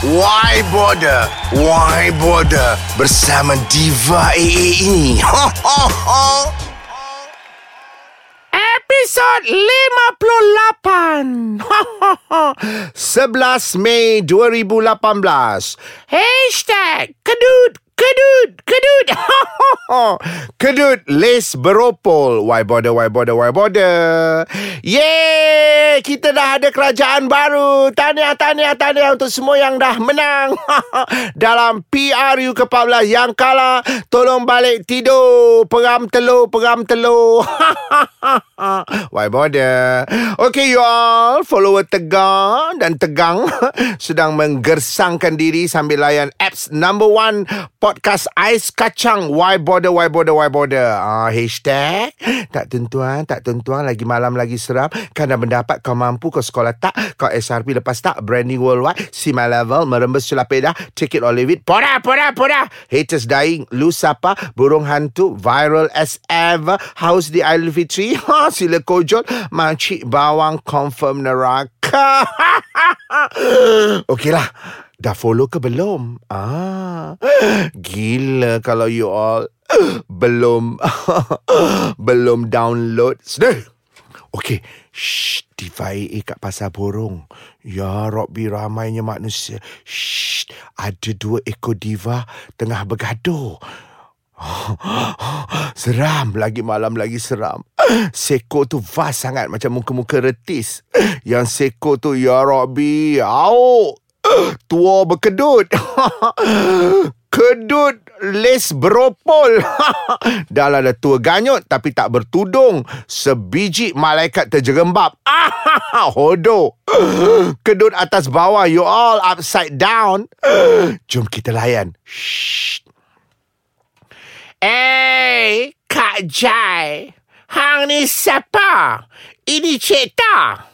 Why Border? Why Border? Bersama Diva AA ini. Ho, ho, ho. Episod 58 11 Mei 2018 Hashtag Kedut Kedut Kedut. Kedut Les beropol. Why bother Why bother Why bother? Yeay Kita dah ada kerajaan baru. Tahniah Tahniah Tahniah Untuk semua yang dah menang. Dalam PRU ke-14 Yang kalah Tolong balik tidur. Peram telur Peram telur. Why bother? Okay you all Follower Tegang Dan Tegang Sedang menggersangkan diri Sambil layan apps number one Ais Kacang. Why bother Why bother Why bother? Ah, Hashtag. Tak tentuan Tak tentuan. Lagi malam lagi seram. Kerana mendapat kau mampu Kau sekolah tak Kau SRP lepas tak Branding worldwide. See my level Merembes celapedah Take it or leave it. Poda poda poda. Haters dying Lu siapa? Burung hantu Viral as ever. House di Idul Fitri. Ha, Sila kojol. Makcik bawang Confirm neraka. Okey lah Dah follow ke belum? Ah, gila kalau you all belum belum download. Sedih. Okey. Shh, Diva AA kat pasar burung. Ya Rabbi ramainya manusia. Shh, ada dua ekor diva tengah bergaduh. Seram lagi malam lagi seram. Seko tu vast sangat macam muka-muka retis. Yang seko tu ya Rabbi, au. Tua berkedut. Kedut les beropol. Dah lah dah tua ganyut tapi tak bertudung. Sebiji malaikat terjerembab. Hodo. Kedut atas bawah. You all upside down. Jom kita layan. Shh. Eh, Kak Jai. Hang ni siapa? Ini Cik Ta.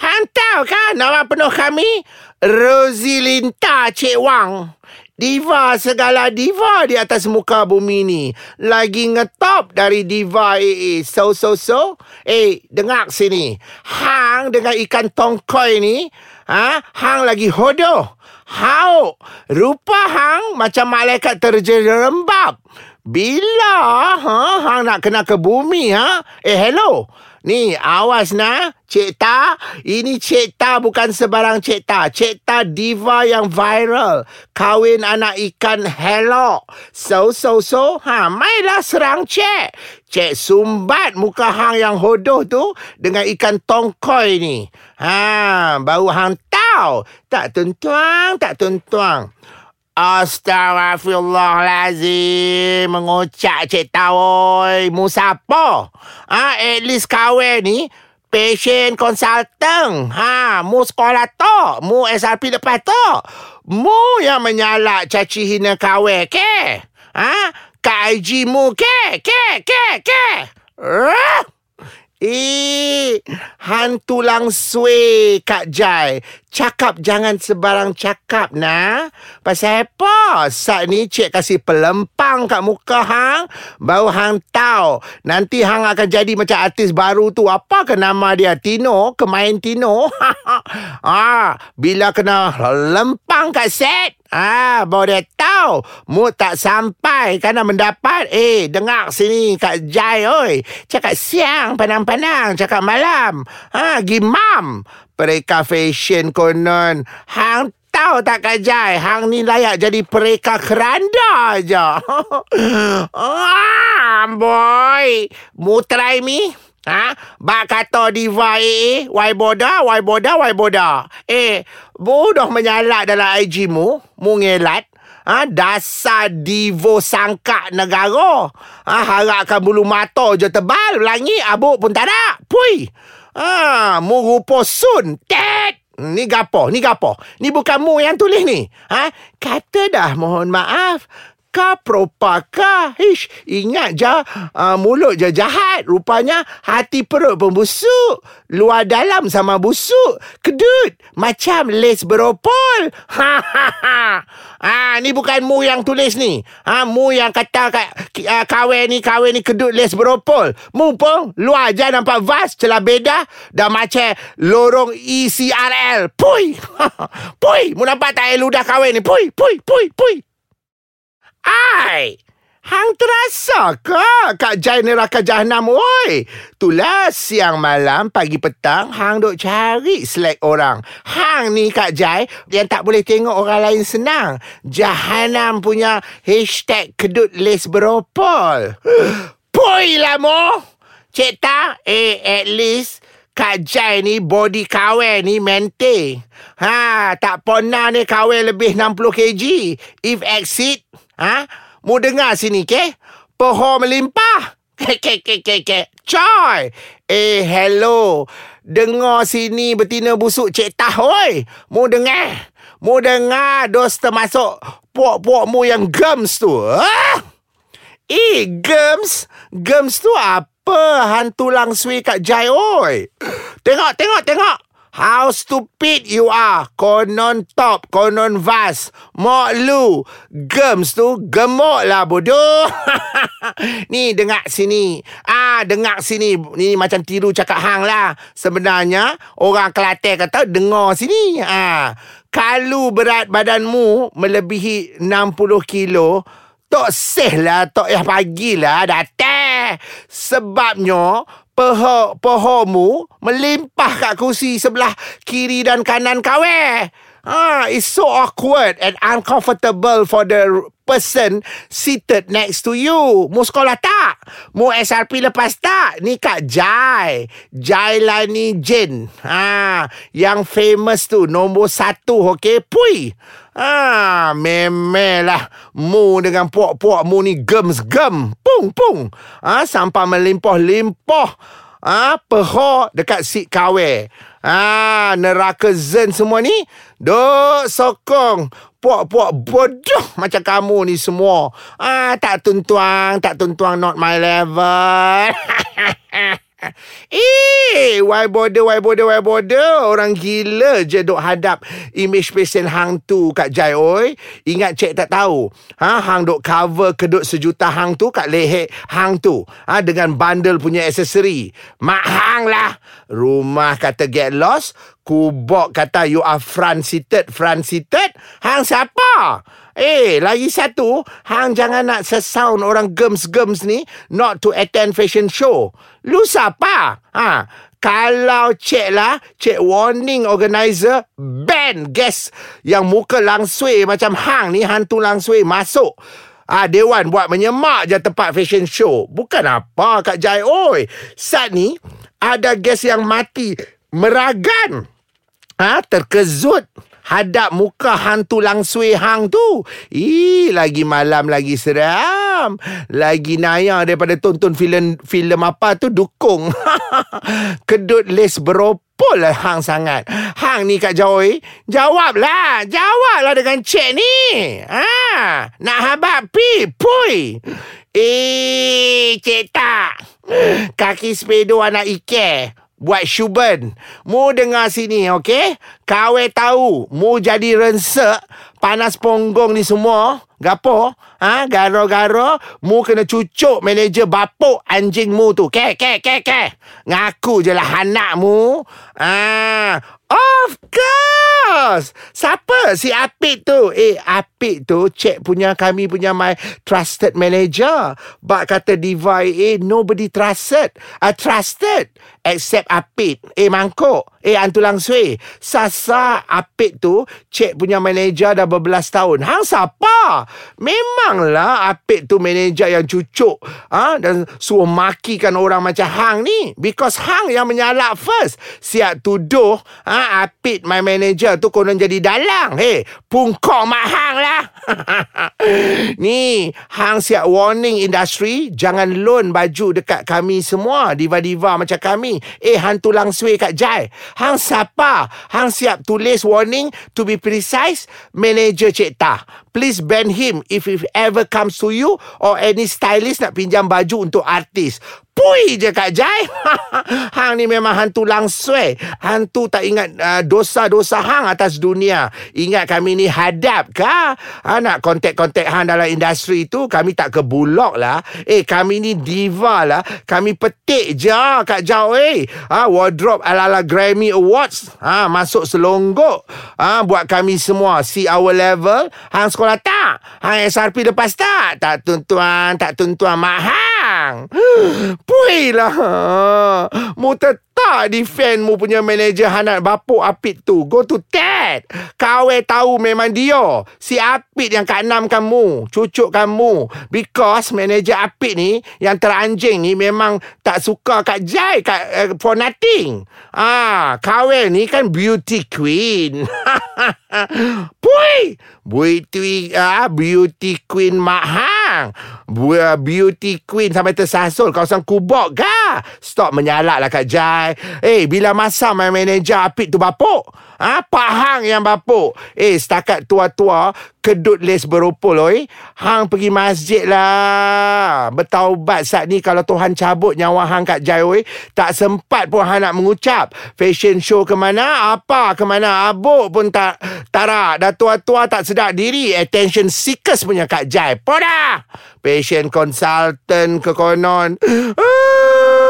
Hang tahu kan nama penuh kami? Rosilinta Cik Wang. Diva segala diva di atas muka bumi ni. Lagi ngetop dari diva AA. So, so, so. Eh, dengar sini. Hang dengan ikan tongkoi ni. Ha? Hang lagi hodoh. Hau. Rupa hang macam malaikat terjerembab. Bila ha? hang nak kena ke bumi? Ha? Eh, hello. Ni, awas nah, Cik Ta. Ini Cik Ta bukan sebarang Cik Ta. Cik Ta diva yang viral. Kawin anak ikan hello. So, so, so. Ha, mainlah serang Cik. Cik sumbat muka hang yang hodoh tu dengan ikan tongkoi ni. Ha, baru hang tahu. Tak tentuang, tak tentuang. Astaghfirullahalazim Mengucap cik tawoi Mu siapa? Ha, at least kawan ni Patient consultant ha, Mu sekolah tu Mu SRP lepas tu Mu yang menyalak caci hina kawan ke? Ha? Kak IG mu ke? Ke? Ke? Ke? Uh? Eh, hantu lang sui Kak Jai. Cakap jangan sebarang cakap nah. Pasal apa? Saat ni cik kasih pelempang kat muka hang. Baru hang tahu. Nanti hang akan jadi macam artis baru tu. Apa ke nama dia? Tino? Kemain Tino? ah, bila kena lempang kat set. Ah, dia tahu. Mu tak sampai kerana mendapat. Eh, dengar sini Kak Jai oi. Cakap siang pandang-pandang. Cakap malam. Ah, gimam. Pereka fashion konon. Hang tahu tak Kak Jai? Hang ni layak jadi pereka keranda aja. ah, boy. Mu try me? Ha? Bak kata diva AA, why boda, why boda, why boda. Eh, bodoh menyalak dalam IG mu, mu ngelat. Ha, dasar divo sangka negara. Ha, harapkan bulu mata je tebal, langit abuk pun tak ada. Pui. Ha, mu rupa sun. Tet. Ni gapo? Ni gapo? Ni bukan mu yang tulis ni. Ha? Kata dah mohon maaf. Propaka, propaka. Ish, ingat je, uh, mulut je jahat. Rupanya hati perut pun busuk. Luar dalam sama busuk. Kedut. Macam les beropol. Ha, ha, ha. Ah, ni bukan mu yang tulis ni. Ha, mu yang kata kat uh, kawan ni, kawan ni kedut les beropol. Mu pun luar je nampak vas, celah beda. Dah macam lorong ECRL. Pui. Pui. Mu nampak tak ludah kawan ni? Pui, pui, pui, pui. Ai. Hang terasa ke Kak Jai neraka jahanam oi? Itulah siang malam pagi petang hang duk cari slack orang. Hang ni Kak Jai yang tak boleh tengok orang lain senang. Jahanam punya hashtag kedut les beropol. Poi lah mo. Cik tak? Eh at least Kak Jai ni body kawan ni mente. Ha, tak pernah ni kawan lebih 60 kg. If exit, ha? Mu dengar sini, ke? Poho melimpah. Ke, ke, ke, ke. Coy. Eh, hello. Dengar sini betina busuk cik tah, oi. Mu dengar. Mu dengar dos termasuk puak-puak mu yang gems tu. Ha? Eh, gems? Gems tu apa? Hantu langsui kat Jai, oi. Tengok, tengok, tengok. How stupid you are. Konon top, konon vas. Mok lu. Gems tu gemuk lah bodoh. ni dengar sini. Ah, dengar sini. Ni macam tiru cakap hang lah. Sebenarnya orang Kelantan kata dengar sini. Ah, kalau berat badanmu melebihi 60 kilo, Tok seh lah, tok yang pagi lah datang. Sebabnya, peho, pehomu melimpah kat kursi sebelah kiri dan kanan kawe. Ah, it's so awkward and uncomfortable for the person seated next to you. Mu sekolah tak? Mu SRP lepas tak? Ni Kak Jai. Jailani Jin. Ha, yang famous tu. Nombor satu, okay? Pui. Ha, memelah. Mu dengan puak-puak mu ni gems-gem. Pung, pung. Ha, sampah melimpah-limpah. Ha, peho dekat si kawe. Ah, neraka zen semua ni Duk sokong. Puak-puak bodoh macam kamu ni semua. Ah, tak tuntuang Tak tuntuang not my level Eh, why bother, why bother, why bother? Orang gila je duk hadap image pasien hang tu kat Jai Oi. Ingat cik tak tahu. Ha, hang duk cover kedut sejuta hang tu kat leher hang tu. Ha, dengan bundle punya aksesori. Mak hang lah. Rumah kata get lost. Kubok kata you are front seated, front seated. Hang siapa? Eh, lagi satu, hang jangan nak sesound orang gems-gems ni not to attend fashion show. Lu siapa? Ha, kalau cek lah, cek warning organizer, ban guest yang muka langsui macam hang ni, hantu langsui masuk. Ah Dewan buat menyemak je tempat fashion show. Bukan apa Kak Jai. Oi, saat ni ada guest yang mati meragan. Ah terkejut hadap muka hantu langsui hang tu. Ih, lagi malam lagi seram. Lagi naya daripada tonton filem filem apa tu dukung. Kedut les beropol lah hang sangat. Hang ni Kak Joy, jawablah. Jawablah dengan cek ni. Ha, nak habak pi, pui. Eh, cek tak. Kaki sepedo anak Ike buat syuban. Mu dengar sini, okey? Kawe tahu, mu jadi rensek, panas ponggong ni semua. Gapo? Ha? Garo-garo, mu kena cucuk manager bapuk anjing mu tu. Ke, ke, ke, ke. Ngaku je lah anak mu. Ah, Of course. Siapa si Apik tu? Eh, Apik tu cek punya kami punya my trusted manager. Bak kata Diva eh nobody trusted. Uh, trusted except Apik. Eh, mangkuk. Eh, Antu Langsui. Sasa Apik tu cek punya manager dah berbelas tahun. Hang siapa? Memanglah Apik tu manager yang cucuk. Ha? Dan suruh makikan orang macam Hang ni. Because Hang yang menyalak first. Siap tuduh. Ha? Apit my manager tu konon jadi dalang. Hey, pungkok mak hang lah. Ni, hang siap warning industri. Jangan loan baju dekat kami semua. Diva-diva macam kami. Eh, hantu langsui kat Jai. Hang siapa? Hang siap tulis warning to be precise. Manager Cik Tah. Please ban him if it ever comes to you or any stylist nak pinjam baju untuk artis. Pui je Kak Jai. hang ni memang hantu langsui. Hantu tak ingat uh, dosa-dosa hang atas dunia. Ingat kami ni hadap kah? Ha, nak kontak-kontak hang dalam industri tu, kami tak ke bulok lah. Eh, kami ni diva lah. Kami petik je Kak Jai. Eh. Ha, wardrobe ala-ala Grammy Awards. Ha, masuk selonggok. Ha, buat kami semua see our level. Hang sekolah tak? Hang SRP lepas tak? Tak tuan-tuan, tak tuan-tuan. Mahang. Pui lah. Mu tetap defend mu punya manager Hanat Bapuk Apit tu. Go to Ted. Kawe tahu memang dia. Si Apit yang kat enam kamu. Cucuk kamu. Because manager Apit ni yang teranjing ni memang tak suka Kak Jai kat, uh, for nothing. Ah, Kawe ni kan beauty queen. Pui. Beauty, ah, beauty queen mahang. Beauty queen sampai tersasul kawasan kubok ga. Stop menyalak lah Kak Jai. Eh, bila masa my manager Apit tu bapuk? Ha, Pak Hang yang bapuk. Eh, setakat tua-tua, kedut les beropol, oi. Hang pergi masjid lah. Bertaubat saat ni kalau Tuhan cabut nyawa Hang Kak Jai, oi. Tak sempat pun Hang nak mengucap. Fashion show ke mana, apa ke mana. Abuk pun tak tarak. Dah tua-tua tak sedar diri. Attention seekers punya Kak Jai. Podah! Fashion consultant ke konon. Ah!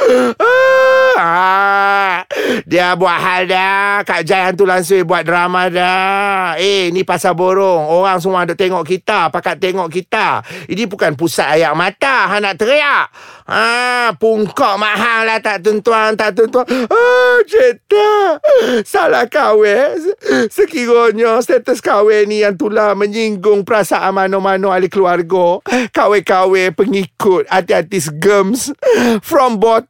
Ah! Dia buat hal dah. Kak Jai hantu langsung buat drama dah. Eh ni pasal borong. Orang semua ada tengok kita Pakat tengok kita. Ini bukan pusat ayak mata Ha nak teriak. Ha pungkok mahal lah tak tuan-tuan Tak tuan-tuan. Ah cerita Salah kawe Sekiranya status kawe ni yang tulah menyinggung perasaan mano-mano ahli keluarga Kawe-kawe pengikut hati-hati gems From bottom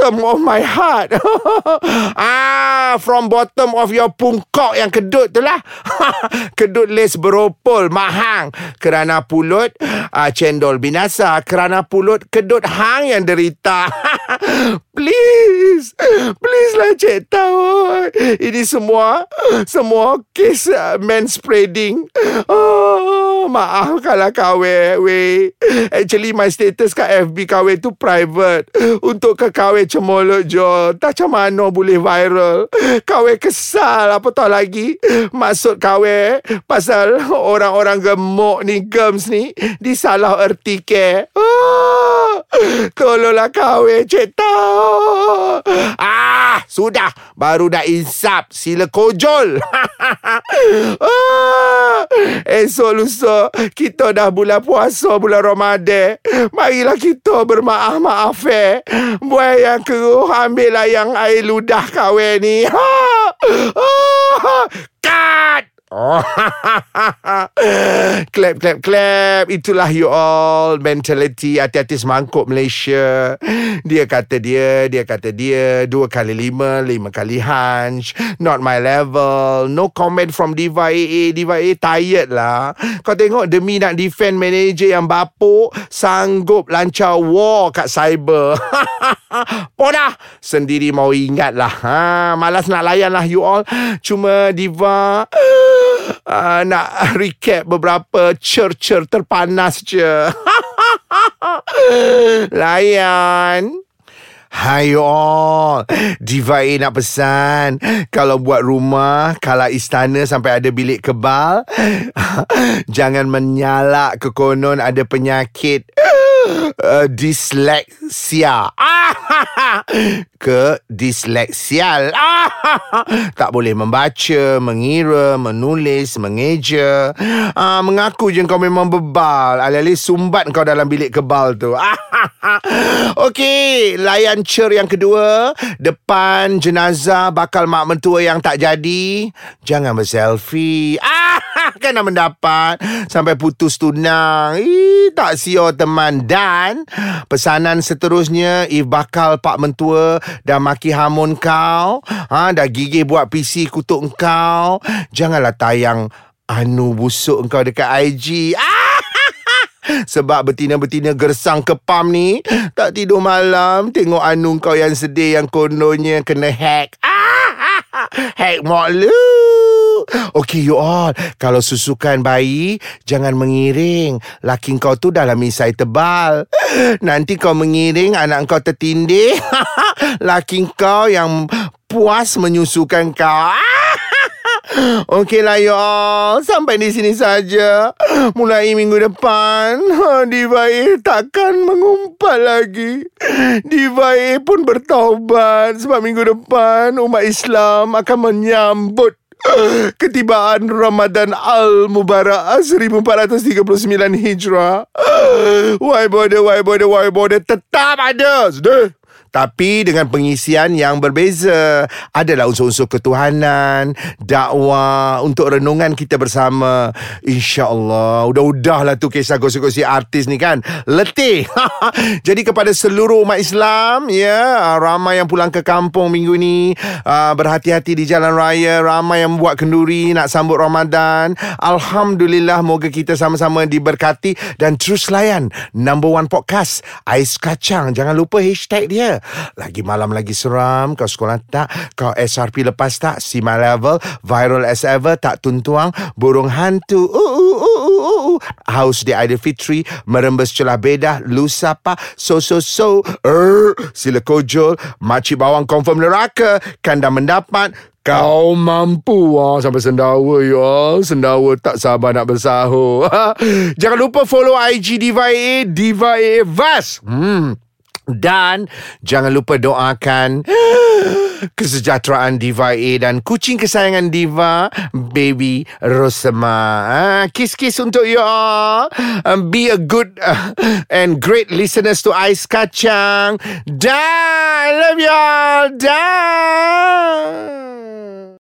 bottom of my heart. ah, from bottom of your pungkok yang kedut tu lah. kedut les beropol, mahang. Kerana pulut, uh, cendol binasa. Kerana pulut, kedut hang yang derita. please. Please lah cik tahu. Ini semua, semua kes uh, man spreading. Oh, maaf kalau kawe, we. Actually, my status kat FB kawe tu private. Untuk ke kawe cemolok jo Tak macam mana boleh viral. Kawe kesal. Apa tahu lagi? Maksud kawe Pasal orang-orang gemuk ni Gems ni Disalah erti ke? Oh, Tolonglah kawe Cik tahu Ah Sudah Baru dah insap Sila kojol. Ah, Esok lusa Kita dah bulan puasa Bulan Ramadan. Marilah kita bermaaf-maaf eh. Buat yang keruh Ambillah yang air ludah kawe ni. Ha! ha! Cut Oh, clap, clap, clap. Itulah you all mentality hati-hati semangkuk Malaysia. Dia kata dia, dia kata dia. Dua kali lima, lima kali hunch. Not my level. No comment from Diva AA. Diva AA tired lah. Kau tengok demi nak defend manager yang bapuk, sanggup lancar war kat cyber. Podah! Sendiri mau ingat lah. Ha, malas nak layan lah you all. Cuma Diva uh, nak recap beberapa cer-cer terpanas je. Layan. Hai all Diva A nak pesan Kalau buat rumah Kalau istana sampai ada bilik kebal Jangan menyalak ke konon ada penyakit uh, Disleksia ke disleksial. tak boleh membaca, mengira, menulis, mengeja. Ah, mengaku je kau memang bebal. Alih-alih sumbat kau dalam bilik kebal tu. Okey, layan cer yang kedua. Depan jenazah bakal mak mentua yang tak jadi. Jangan berselfie. kan nak mendapat sampai putus tunang. Ih, tak sio teman. Dan pesanan seterusnya, if bakal pak mentua dah maki hamun kau, ha, dah gigih buat PC kutuk kau, janganlah tayang anu busuk kau dekat IG. Sebab betina-betina gersang kepam ni Tak tidur malam Tengok anu kau yang sedih Yang kononnya kena hack Hack mak lu Okay you all. Kalau susukan bayi Jangan mengiring. Laki kau tu dalam misai tebal. Nanti kau mengiring Anak kau tertindih. Laki kau yang Puas menyusukan kau. Okeylah you all. Sampai di sini saja. Mulai minggu depan Diva A takkan mengumpat lagi. Diva A pun bertaubat. Sebab minggu depan Umat Islam akan menyambut Ketibaan Ramadan Al-Mubarak 1439 Hijrah. Why border, why border, why border Tetap ada Sudah tapi dengan pengisian yang berbeza. Adalah unsur-unsur ketuhanan, dakwah untuk renungan kita bersama. InsyaAllah. Udah-udahlah tu kisah gosip-gosip artis ni kan. Letih. Jadi kepada seluruh umat Islam, ya, ramai yang pulang ke kampung minggu ni, uh, berhati-hati di jalan raya, ramai yang buat kenduri nak sambut Ramadan. Alhamdulillah, moga kita sama-sama diberkati dan terus layan number one podcast Ais Kacang. Jangan lupa hashtag dia. Lagi malam lagi seram. Kau sekolah tak? Kau SRP lepas tak? Si my level. Viral as ever. Tak tuntuang. Burung hantu. Uh, uh, uh, uh, uh. Haus di Aidilfitri Merembes celah bedah. Lusa pa So so so. Er, Sila kojol. Makcik bawang confirm neraka. Kan dah mendapat. Kau mampu ah sampai sendawa ya. Sendawa tak sabar nak bersahur. Jangan lupa follow IG Diva A, Diva A Vas. Hmm. Dan jangan lupa doakan kesejahteraan Diva A dan kucing kesayangan Diva, Baby Rosema. Ah, kiss-kiss untuk you all. Um, be a good uh, and great listeners to Ais Kacang. Dan, I love you all. Dan.